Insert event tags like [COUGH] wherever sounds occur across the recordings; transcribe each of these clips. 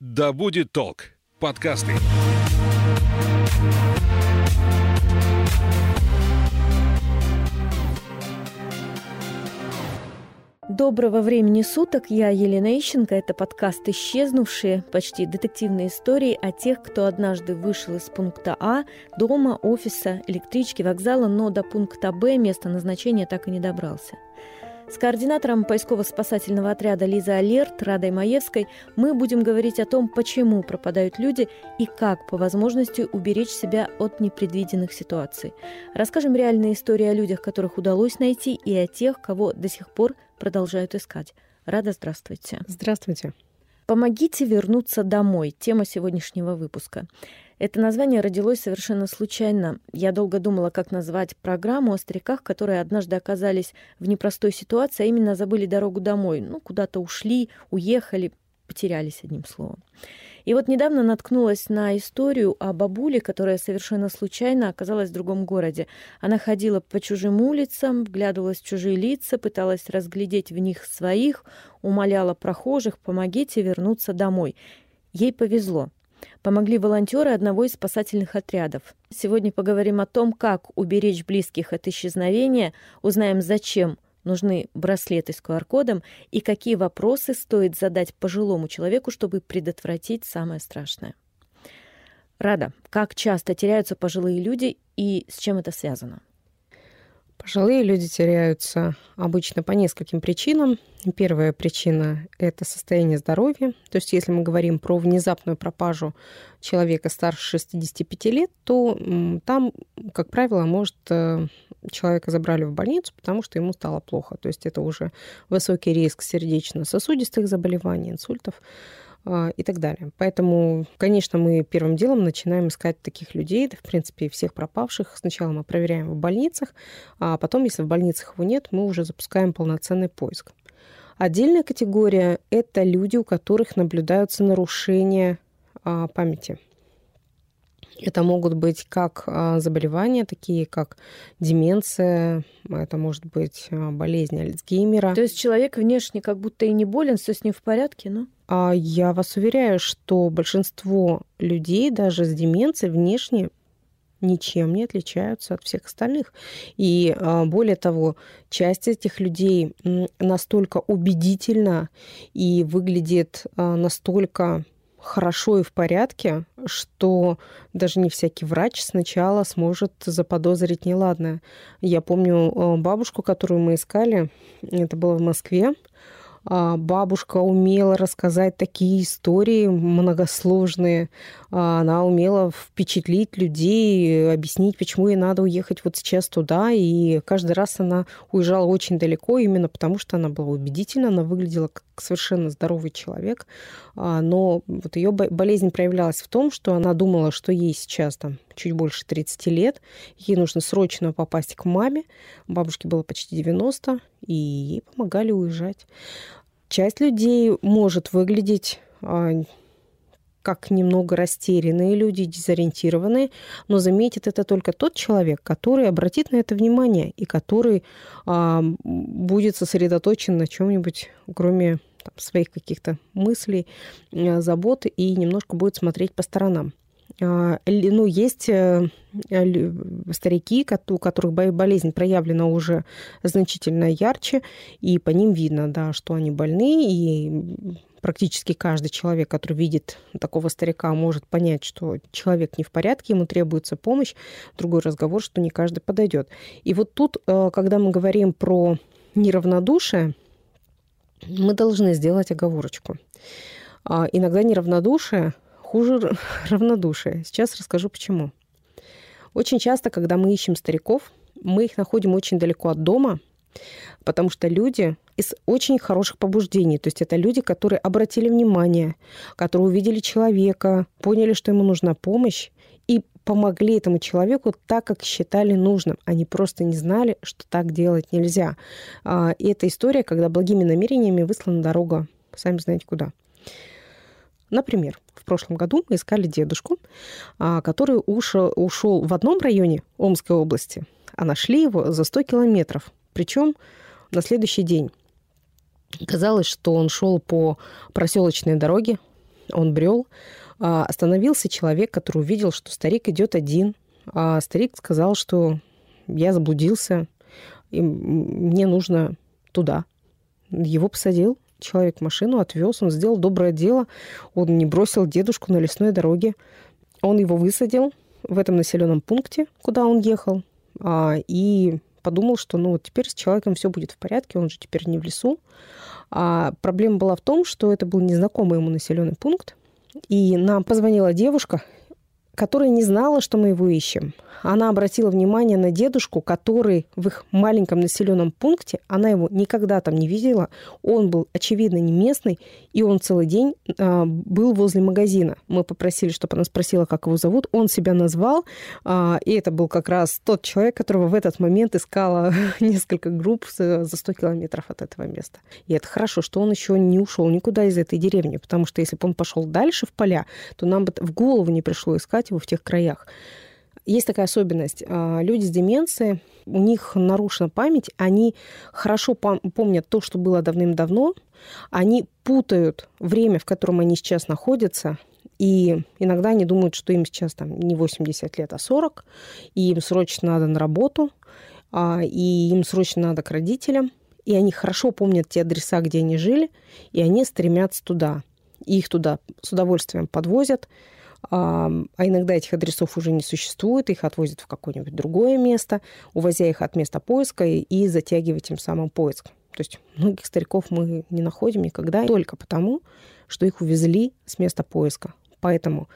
«Да будет толк» подкасты. Доброго времени суток, я Елена Ищенко. Это подкаст «Исчезнувшие», почти детективные истории о тех, кто однажды вышел из пункта А, дома, офиса, электрички, вокзала, но до пункта Б место назначения так и не добрался – с координатором поисково-спасательного отряда Лиза Алерт Радой Маевской мы будем говорить о том, почему пропадают люди и как по возможности уберечь себя от непредвиденных ситуаций. Расскажем реальные истории о людях, которых удалось найти, и о тех, кого до сих пор продолжают искать. Рада, здравствуйте. Здравствуйте. Помогите вернуться домой. Тема сегодняшнего выпуска. Это название родилось совершенно случайно. Я долго думала, как назвать программу о стариках, которые однажды оказались в непростой ситуации, а именно забыли дорогу домой. Ну, куда-то ушли, уехали, потерялись, одним словом. И вот недавно наткнулась на историю о бабуле, которая совершенно случайно оказалась в другом городе. Она ходила по чужим улицам, вглядывалась в чужие лица, пыталась разглядеть в них своих, умоляла прохожих «помогите вернуться домой». Ей повезло помогли волонтеры одного из спасательных отрядов. Сегодня поговорим о том, как уберечь близких от исчезновения, узнаем, зачем нужны браслеты с QR-кодом и какие вопросы стоит задать пожилому человеку, чтобы предотвратить самое страшное. Рада, как часто теряются пожилые люди и с чем это связано? Пожилые люди теряются обычно по нескольким причинам. Первая причина – это состояние здоровья. То есть если мы говорим про внезапную пропажу человека старше 65 лет, то там, как правило, может э, человека забрали в больницу, потому что ему стало плохо. То есть это уже высокий риск сердечно-сосудистых заболеваний, инсультов и так далее. Поэтому, конечно, мы первым делом начинаем искать таких людей, в принципе, всех пропавших. Сначала мы проверяем в больницах, а потом, если в больницах его нет, мы уже запускаем полноценный поиск. Отдельная категория – это люди, у которых наблюдаются нарушения а, памяти – это могут быть как а, заболевания, такие как деменция, это может быть а, болезнь Альцгеймера. То есть человек внешне как будто и не болен, все с ним в порядке, но... А я вас уверяю, что большинство людей даже с деменцией внешне ничем не отличаются от всех остальных. И более того, часть этих людей настолько убедительна и выглядит настолько хорошо и в порядке, что даже не всякий врач сначала сможет заподозрить неладное. Я помню бабушку, которую мы искали, это было в Москве, а, бабушка умела рассказать такие истории многосложные. А, она умела впечатлить людей, объяснить, почему ей надо уехать вот сейчас туда. И каждый раз она уезжала очень далеко, именно потому что она была убедительна, она выглядела как совершенно здоровый человек. А, но вот ее болезнь проявлялась в том, что она думала, что ей сейчас там чуть больше 30 лет, ей нужно срочно попасть к маме. Бабушке было почти 90, и ей помогали уезжать. Часть людей может выглядеть а, как немного растерянные люди, дезориентированные, но заметит это только тот человек, который обратит на это внимание и который а, будет сосредоточен на чем-нибудь, кроме там, своих каких-то мыслей, а, забот и немножко будет смотреть по сторонам. А, ну, есть э, старики, у которых болезнь проявлена уже значительно ярче, и по ним видно, да, что они больны, и практически каждый человек, который видит такого старика, может понять, что человек не в порядке, ему требуется помощь. Другой разговор, что не каждый подойдет. И вот тут, э, когда мы говорим про неравнодушие, мы должны сделать оговорочку. А, иногда неравнодушие хуже равнодушия. Сейчас расскажу почему. Очень часто, когда мы ищем стариков, мы их находим очень далеко от дома, потому что люди из очень хороших побуждений. То есть это люди, которые обратили внимание, которые увидели человека, поняли, что ему нужна помощь, и помогли этому человеку так, как считали нужным. Они просто не знали, что так делать нельзя. А, и это история, когда благими намерениями выслана дорога, сами знаете куда. Например, в прошлом году мы искали дедушку, а, который ушел, в одном районе Омской области, а нашли его за 100 километров. Причем на следующий день. Казалось, что он шел по проселочной дороге, он брел, а, остановился человек, который увидел, что старик идет один. А старик сказал, что я заблудился, и мне нужно туда. Его посадил человек машину, отвез, он сделал доброе дело, он не бросил дедушку на лесной дороге. Он его высадил в этом населенном пункте, куда он ехал, а, и подумал, что ну вот теперь с человеком все будет в порядке, он же теперь не в лесу. А проблема была в том, что это был незнакомый ему населенный пункт, и нам позвонила девушка которая не знала, что мы его ищем. Она обратила внимание на дедушку, который в их маленьком населенном пункте, она его никогда там не видела, он был, очевидно, не местный, и он целый день э, был возле магазина. Мы попросили, чтобы она спросила, как его зовут. Он себя назвал, э, и это был как раз тот человек, которого в этот момент искала [LAUGHS] несколько групп за 100 километров от этого места. И это хорошо, что он еще не ушел никуда из этой деревни, потому что если бы он пошел дальше в поля, то нам бы в голову не пришло искать его в тех краях. Есть такая особенность. А, люди с деменцией, у них нарушена память, они хорошо помнят то, что было давным-давно, они путают время, в котором они сейчас находятся, и иногда они думают, что им сейчас там не 80 лет, а 40, и им срочно надо на работу, а, и им срочно надо к родителям, и они хорошо помнят те адреса, где они жили, и они стремятся туда. И их туда с удовольствием подвозят, а иногда этих адресов уже не существует, их отвозят в какое-нибудь другое место, увозя их от места поиска и затягивая тем самым поиск. То есть многих стариков мы не находим никогда только потому, что их увезли с места поиска. Поэтому,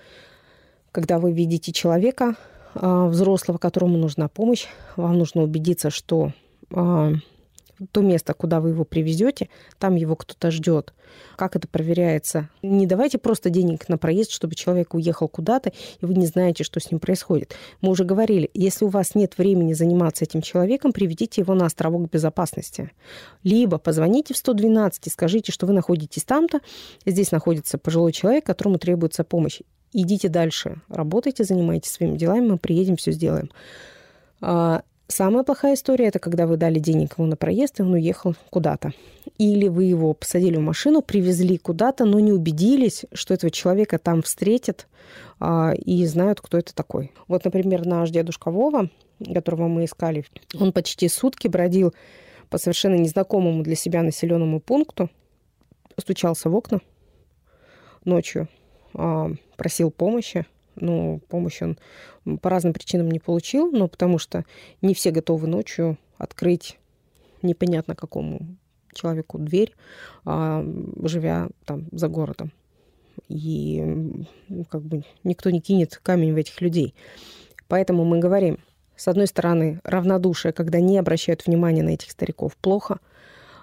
когда вы видите человека, а, взрослого, которому нужна помощь, вам нужно убедиться, что а, то место, куда вы его привезете, там его кто-то ждет. Как это проверяется? Не давайте просто денег на проезд, чтобы человек уехал куда-то, и вы не знаете, что с ним происходит. Мы уже говорили, если у вас нет времени заниматься этим человеком, приведите его на островок безопасности. Либо позвоните в 112 и скажите, что вы находитесь там-то, здесь находится пожилой человек, которому требуется помощь. Идите дальше, работайте, занимайтесь своими делами, мы приедем, все сделаем а, Самая плохая история – это когда вы дали денег ему на проезд, и он уехал куда-то. Или вы его посадили в машину, привезли куда-то, но не убедились, что этого человека там встретят а, и знают, кто это такой. Вот, например, наш дедушка Вова, которого мы искали, он почти сутки бродил по совершенно незнакомому для себя населенному пункту, стучался в окна ночью, а, просил помощи, но помощь он по разным причинам не получил, но потому что не все готовы ночью открыть непонятно какому человеку дверь, а, живя там за городом. И как бы никто не кинет камень в этих людей. Поэтому мы говорим, с одной стороны, равнодушие, когда не обращают внимания на этих стариков, плохо.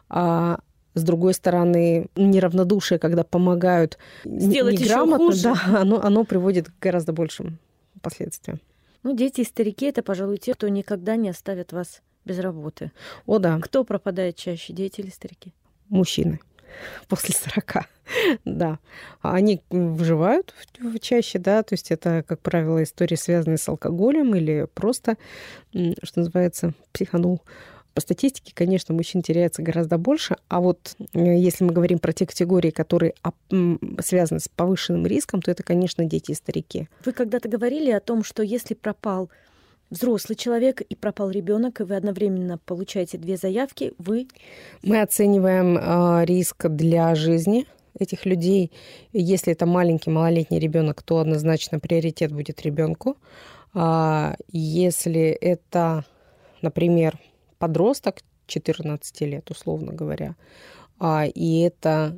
А с другой стороны, неравнодушие, когда помогают Сделать неграмотно, еще хуже. да, [LAUGHS] оно, оно приводит к гораздо большим последствиям. Ну, дети и старики это, пожалуй, те, кто никогда не оставят вас без работы. О, да. Кто пропадает чаще, дети или старики? Мужчины [LAUGHS] после 40. [LAUGHS] да. Они выживают чаще, да, то есть это, как правило, истории, связанные с алкоголем или просто, что называется, психанул. По статистике, конечно, мужчин теряется гораздо больше, а вот э, если мы говорим про те категории, которые связаны с повышенным риском, то это, конечно, дети и старики. Вы когда-то говорили о том, что если пропал взрослый человек и пропал ребенок, и вы одновременно получаете две заявки, вы... Мы оцениваем э, риск для жизни этих людей. Если это маленький малолетний ребенок, то однозначно приоритет будет ребенку. А если это, например, подросток 14 лет, условно говоря, а, и это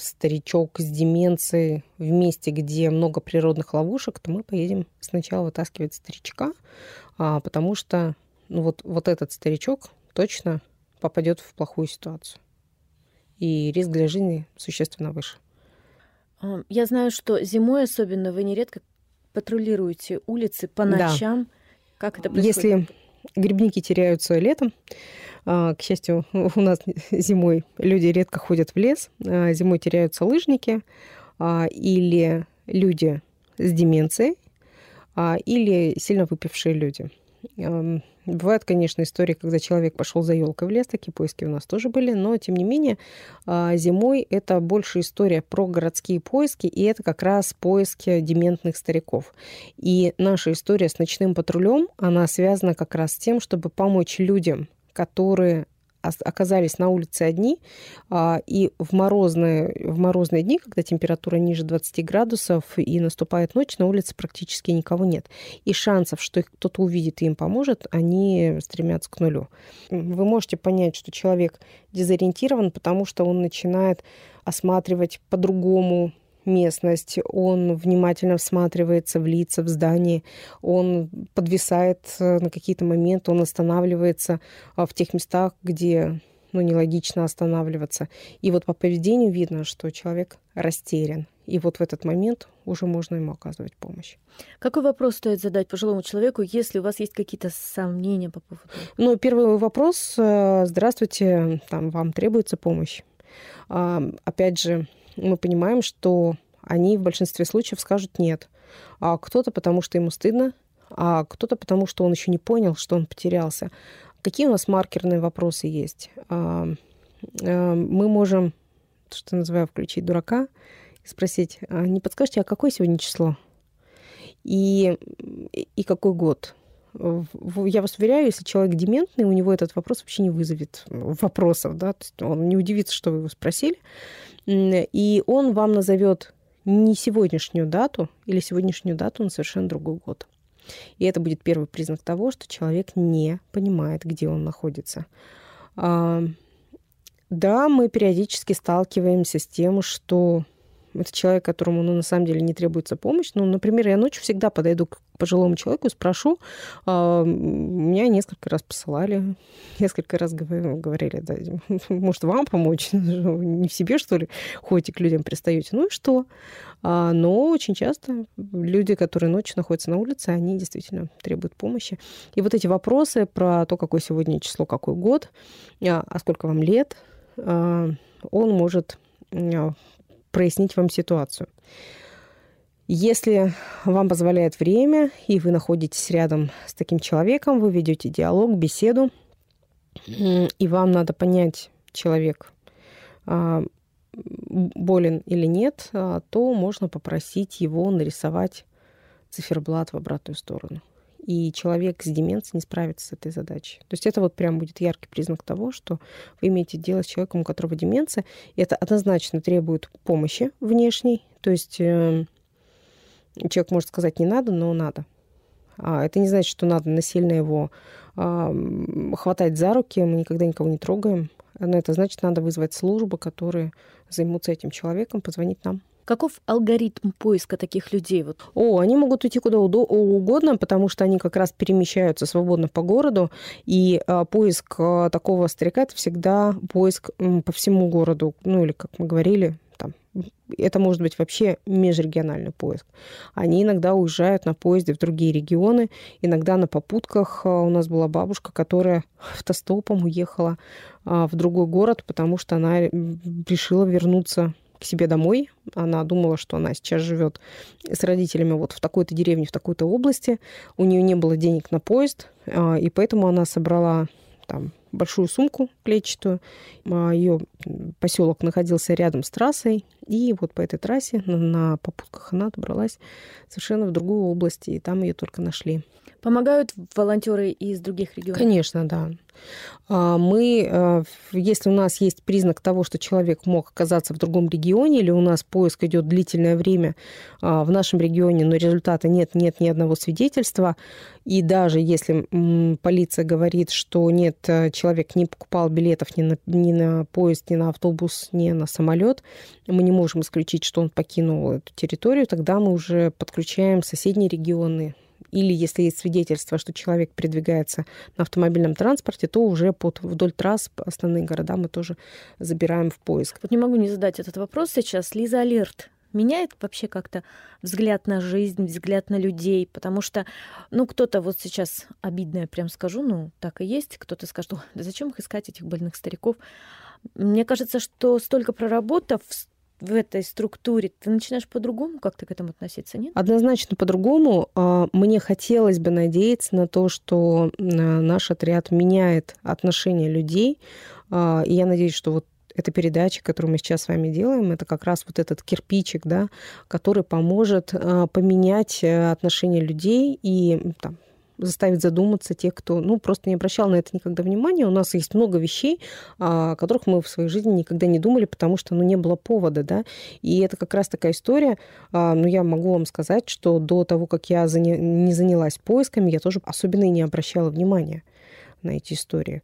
старичок с деменцией в месте, где много природных ловушек, то мы поедем сначала вытаскивать старичка, а, потому что ну, вот, вот этот старичок точно попадет в плохую ситуацию. И риск для жизни существенно выше. А, я знаю, что зимой особенно вы нередко патрулируете улицы по ночам. Да. Как это происходит? Если Грибники теряются летом. А, к счастью, [LAUGHS] у нас зимой люди редко ходят в лес. А, зимой теряются лыжники а, или люди с деменцией, или сильно выпившие люди. Бывают, конечно, истории, когда человек пошел за елкой в лес, такие поиски у нас тоже были, но тем не менее а, зимой это больше история про городские поиски, и это как раз поиски дементных стариков. И наша история с ночным патрулем, она связана как раз с тем, чтобы помочь людям, которые оказались на улице одни, а, и в морозные, в морозные дни, когда температура ниже 20 градусов и наступает ночь, на улице практически никого нет. И шансов, что их кто-то увидит и им поможет, они стремятся к нулю. Вы можете понять, что человек дезориентирован, потому что он начинает осматривать по-другому местность, он внимательно всматривается в лица в здании, он подвисает э, на какие-то моменты, он останавливается а, в тех местах, где ну, нелогично останавливаться. И вот по поведению видно, что человек растерян. И вот в этот момент уже можно ему оказывать помощь. Какой вопрос стоит задать пожилому человеку, если у вас есть какие-то сомнения по поводу? Ну, первый вопрос. Э, здравствуйте, там, вам требуется помощь. Опять же, мы понимаем, что они в большинстве случаев скажут нет. А кто-то потому, что ему стыдно, а кто-то потому, что он еще не понял, что он потерялся. Какие у нас маркерные вопросы есть? А, а, мы можем, что называю, включить дурака и спросить, а не подскажете, а какое сегодня число? И, и какой год? Я вас уверяю, если человек дементный, у него этот вопрос вообще не вызовет вопросов, да, он не удивится, что вы его спросили, и он вам назовет не сегодняшнюю дату или сегодняшнюю дату на совершенно другой год. И это будет первый признак того, что человек не понимает, где он находится. Да, мы периодически сталкиваемся с тем, что это человек, которому ну, на самом деле не требуется помощь. Ну, например, я ночью всегда подойду к пожилому человеку и спрошу. А, меня несколько раз посылали, несколько раз говорили, да, [LAUGHS] может, вам помочь? [LAUGHS] Не в себе, что ли, ходите к людям, пристаете? Ну и что? А, но очень часто люди, которые ночью находятся на улице, они действительно требуют помощи. И вот эти вопросы про то, какое сегодня число, какой год, а, а сколько вам лет, он может прояснить вам ситуацию. Если вам позволяет время, и вы находитесь рядом с таким человеком, вы ведете диалог, беседу, и вам надо понять, человек а, болен или нет, а, то можно попросить его нарисовать циферблат в обратную сторону и человек с деменцией не справится с этой задачей. То есть это вот прям будет яркий признак того, что вы имеете дело с человеком, у которого деменция, и это однозначно требует помощи внешней. То есть э, человек может сказать не надо, но надо. А это не значит, что надо насильно его э, хватать за руки, мы никогда никого не трогаем. Но это значит, надо вызвать службы, которые займутся этим человеком, позвонить нам. Каков алгоритм поиска таких людей? Вот. О, они могут уйти куда угодно, потому что они как раз перемещаются свободно по городу, и а, поиск а, такого старика это всегда поиск м, по всему городу, ну или как мы говорили, там, это может быть вообще межрегиональный поиск. Они иногда уезжают на поезде в другие регионы, иногда на попутках. А, у нас была бабушка, которая [LAUGHS] автостопом уехала в другой город, потому что она решила вернуться к себе домой. Она думала, что она сейчас живет с родителями вот в такой-то деревне, в такой-то области. У нее не было денег на поезд, а, и поэтому она собрала там большую сумку клетчатую. А, Ее поселок находился рядом с трассой, и вот по этой трассе на, попутках она добралась совершенно в другую область, и там ее только нашли. Помогают волонтеры из других регионов? Конечно, да. А, мы, э, если у нас есть признак того, что человек мог оказаться в другом регионе, или у нас поиск идет длительное время а, в нашем регионе, но результата нет, нет ни одного свидетельства, и даже если полиция говорит, что нет, э, человек не покупал билетов ни на, ни на поезд, ни на автобус, ни на самолет, мы не можем исключить, что он покинул эту территорию, тогда мы уже подключаем соседние регионы, или если есть свидетельство, что человек передвигается на автомобильном транспорте, то уже под, вдоль трасс основные города мы тоже забираем в поиск. Вот не могу не задать этот вопрос сейчас. Лиза Алерт меняет вообще как-то взгляд на жизнь, взгляд на людей, потому что, ну, кто-то вот сейчас, обидное прям скажу, ну, так и есть, кто-то скажет, да зачем их искать, этих больных стариков? Мне кажется, что столько проработав, в этой структуре, ты начинаешь по-другому как-то к этому относиться, нет? Однозначно по-другому. А, мне хотелось бы надеяться на то, что наш отряд меняет отношение людей. А, и я надеюсь, что вот эта передача, которую мы сейчас с вами делаем, это как раз вот этот кирпичик, да, который поможет а, поменять э, отношение людей и там, заставить задуматься тех, кто ну, просто не обращал на это никогда внимания. У нас есть много вещей, о которых мы в своей жизни никогда не думали, потому что ну, не было повода. Да? И это как раз такая история. Ну, я могу вам сказать, что до того, как я не занялась поисками, я тоже особенно и не обращала внимания на эти истории.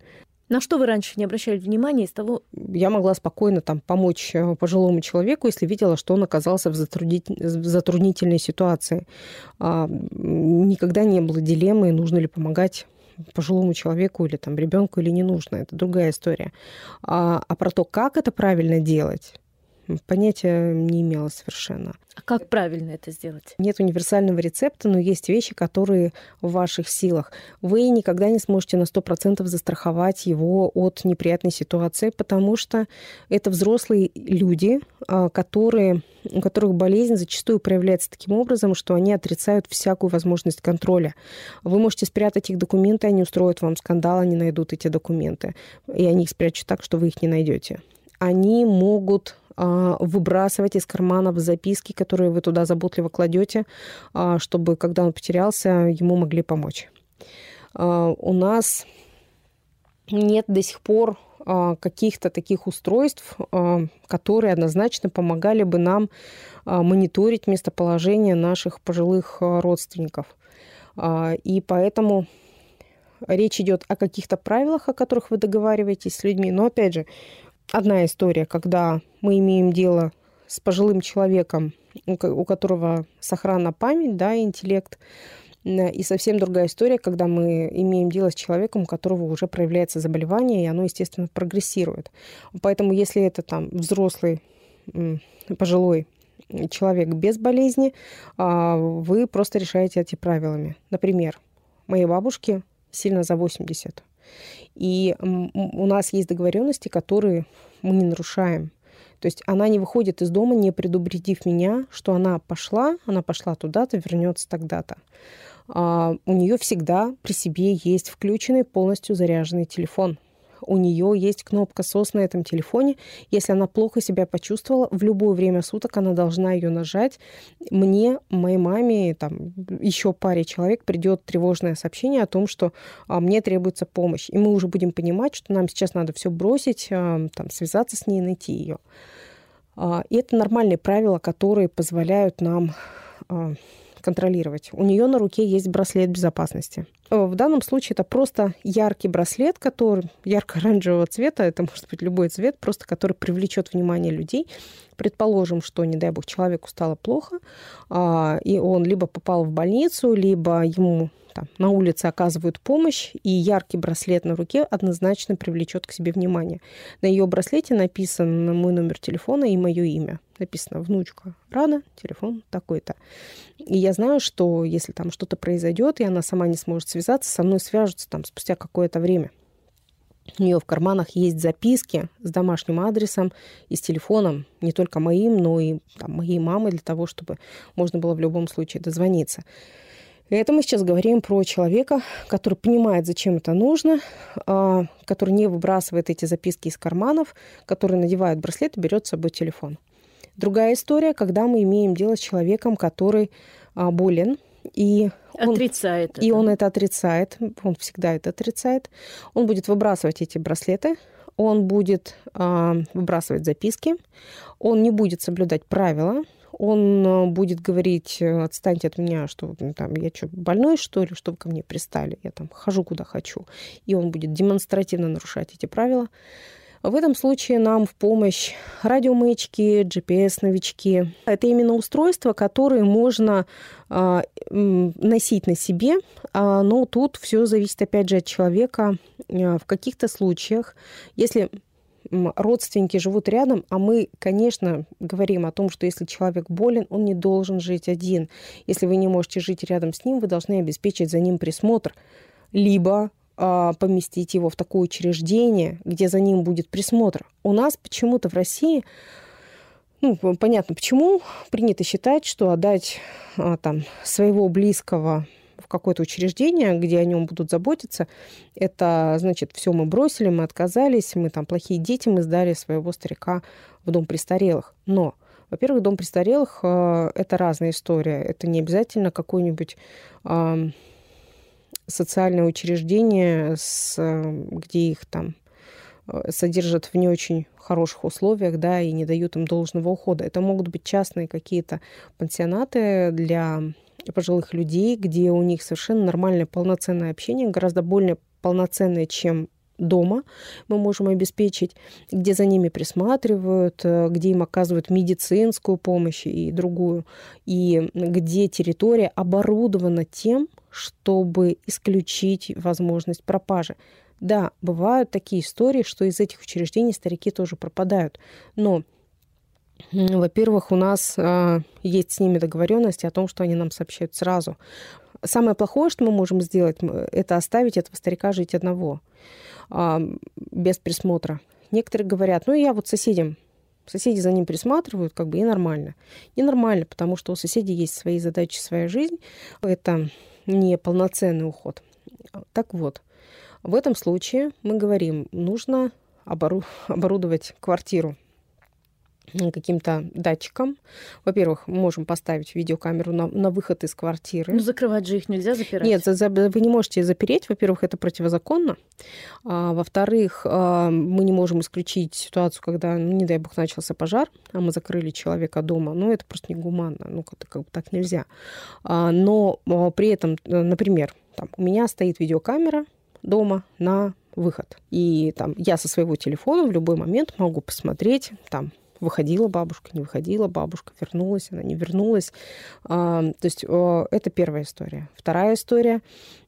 На что вы раньше не обращали внимания из того? Я могла спокойно там помочь э, пожилому человеку, если видела, что он оказался в, затруднительной ситуации. А, никогда не было дилеммы, нужно ли помогать пожилому человеку или там ребенку или не нужно. Это другая история. А, а про то, как это правильно делать, понятия не имела совершенно. А как правильно это сделать? Нет универсального рецепта, но есть вещи, которые в ваших силах. Вы никогда не сможете на 100% застраховать его от неприятной ситуации, потому что это взрослые люди, а, которые, у которых болезнь зачастую проявляется таким образом, что они отрицают всякую возможность контроля. Вы можете спрятать их документы, они устроят вам скандал, они найдут эти документы, и они их спрячут так, что вы их не найдете. Они могут выбрасывать из карманов записки, которые вы туда заботливо кладете, а, чтобы, когда он потерялся, ему могли помочь. А, у нас нет до сих пор каких-то таких устройств, которые однозначно помогали бы нам мониторить местоположение наших пожилых родственников. И поэтому речь идет о каких-то правилах, о которых вы договариваетесь с людьми. Но опять же, одна история, когда мы имеем дело с пожилым человеком, у которого сохранна память, да, интеллект, и совсем другая история, когда мы имеем дело с человеком, у которого уже проявляется заболевание, и оно, естественно, прогрессирует. Поэтому если это там взрослый, пожилой человек без болезни, а, вы просто решаете эти правилами. Например, моей бабушке сильно за 80. И у нас есть договоренности, которые мы не нарушаем. То есть она не выходит из дома, не предупредив меня, что она пошла, она пошла туда-то, вернется тогда-то. А у нее всегда при себе есть включенный полностью заряженный телефон у нее есть кнопка SOS на этом телефоне. Если она плохо себя почувствовала, в любое время суток она должна ее нажать. Мне, моей маме, там, еще паре человек придет тревожное сообщение о том, что а, мне требуется помощь. И мы уже будем понимать, что нам сейчас надо все бросить, а, там, связаться с ней, найти ее. А, и это нормальные правила, которые позволяют нам а, контролировать. У нее на руке есть браслет безопасности. В данном случае это просто яркий браслет, который ярко-оранжевого цвета, это может быть любой цвет, просто который привлечет внимание людей. Предположим, что, не дай бог, человеку стало плохо, а, и он либо попал в больницу, либо ему там, на улице оказывают помощь, и яркий браслет на руке однозначно привлечет к себе внимание. На ее браслете написан мой номер телефона и мое имя. Написано «Внучка Рада, телефон такой-то». И я знаю, что если там что-то произойдет, и она сама не сможет связаться, со мной свяжутся там спустя какое-то время. У нее в карманах есть записки с домашним адресом и с телефоном, не только моим, но и там, моей мамы, для того, чтобы можно было в любом случае дозвониться. Это мы сейчас говорим про человека, который понимает, зачем это нужно, а, который не выбрасывает эти записки из карманов, который надевает браслет и берет с собой телефон. Другая история, когда мы имеем дело с человеком, который а, болен, и он, отрицает. И это. он это отрицает, он всегда это отрицает. Он будет выбрасывать эти браслеты, он будет э, выбрасывать записки, он не будет соблюдать правила, он э, будет говорить, э, отстаньте от меня, что там, я что, больной, что ли, что вы ко мне пристали, я там хожу куда хочу. И он будет демонстративно нарушать эти правила. В этом случае нам в помощь радиомаячки, GPS-новички. Это именно устройства, которые можно э, носить на себе, э, но тут все зависит опять же от человека. Э, в каких-то случаях, если родственники живут рядом, а мы, конечно, говорим о том, что если человек болен, он не должен жить один. Если вы не можете жить рядом с ним, вы должны обеспечить за ним присмотр. Либо а, поместить его в такое учреждение, где за ним будет присмотр. У нас почему-то в России Ну, понятно, почему принято считать, что отдать а, там, своего близкого в какое-то учреждение, где о нем будут заботиться, это значит, все мы бросили, мы отказались, мы там плохие дети, мы сдали своего старика в дом престарелых. Но во-первых, дом престарелых э, это разная история. Это не обязательно какое-нибудь э, социальное учреждение, с, где их там э, содержат в не очень хороших условиях, да, и не дают им должного ухода. Это могут быть частные какие-то пансионаты для пожилых людей, где у них совершенно нормальное полноценное общение, гораздо более полноценное, чем дома мы можем обеспечить, где за ними присматривают, э, где им оказывают медицинскую помощь и другую, и где территория оборудована тем, чтобы исключить возможность пропажи. Да, бывают такие истории, что из этих учреждений старики тоже пропадают, но во-первых, у нас э, есть с ними договоренность о том, что они нам сообщают сразу. Самое плохое, что мы можем сделать, это оставить этого старика жить одного а, без присмотра. Некоторые говорят, ну я вот соседям, соседи за ним присматривают, как бы и нормально. Ненормально, потому что у соседей есть свои задачи, своя жизнь. Это не полноценный уход. Так вот, в этом случае мы говорим, нужно [LAUGHS] оборудовать квартиру каким-то датчиком. Во-первых, мы можем поставить видеокамеру на, на выход из квартиры. Ну, закрывать же их нельзя запирать. Нет, за, за, вы не можете запереть. Во-первых, это противозаконно. А, во-вторых, а, мы не можем исключить ситуацию, когда, ну, не дай бог, начался пожар, а мы закрыли человека дома. Ну, это просто негуманно. Ну, как, как так нельзя. А, но а, при этом, например, там, у меня стоит видеокамера дома на выход. И там я со своего телефона в любой момент могу посмотреть там выходила бабушка, не выходила бабушка, вернулась, она не вернулась. А, то есть это первая история. Вторая история.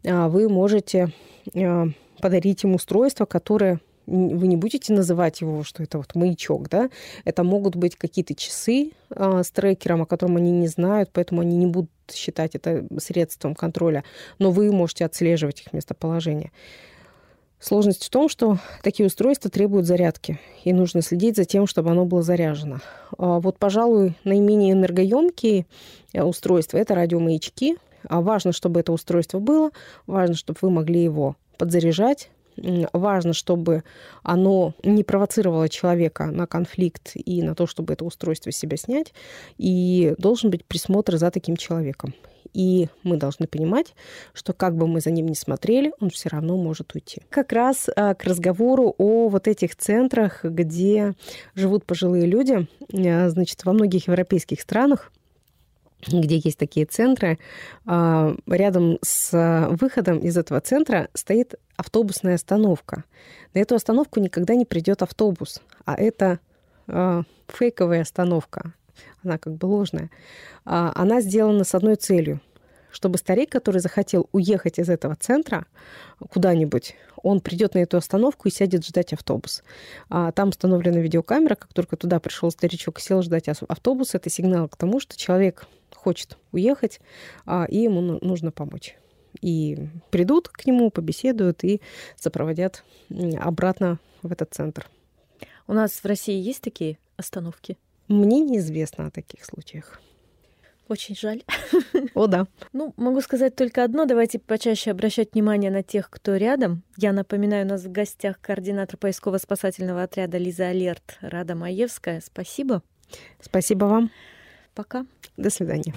А, вы можете а, подарить им устройство, которое вы не будете называть его, что это вот маячок, да, это могут быть какие-то часы э, с трекером, о котором они не знают, поэтому они не будут считать это средством контроля, но вы можете отслеживать их местоположение. Сложность в том, что такие устройства требуют зарядки, и нужно следить за тем, чтобы оно было заряжено. А вот, пожалуй, наименее энергоемкие э, устройства – это радиомаячки. А важно, чтобы это устройство было, важно, чтобы вы могли его подзаряжать, важно, чтобы оно не провоцировало человека на конфликт и на то, чтобы это устройство себя снять, и должен быть присмотр за таким человеком. И мы должны понимать, что как бы мы за ним ни смотрели, он все равно может уйти. Как раз а, к разговору о вот этих центрах, где живут пожилые люди, а, значит, во многих европейских странах где есть такие центры, а, рядом с выходом из этого центра стоит автобусная остановка. На эту остановку никогда не придет автобус, а это фейковая остановка она как бы ложная, а, она сделана с одной целью, чтобы старик, который захотел уехать из этого центра куда-нибудь, он придет на эту остановку и сядет ждать автобус. А там установлена видеокамера, как только туда пришел старичок и сел ждать автобус, это сигнал к тому, что человек хочет уехать, а, и ему нужно помочь. И придут к нему, побеседуют и сопроводят обратно в этот центр. У нас в России есть такие остановки? Мне неизвестно о таких случаях. Очень жаль. О, да. [LAUGHS] Ну, могу сказать только одно. Давайте почаще обращать внимание на тех, кто рядом. Я напоминаю, у нас в гостях координатор поисково-спасательного отряда Лиза Алерт Рада Маевская. Спасибо. Спасибо вам. Пока. До свидания.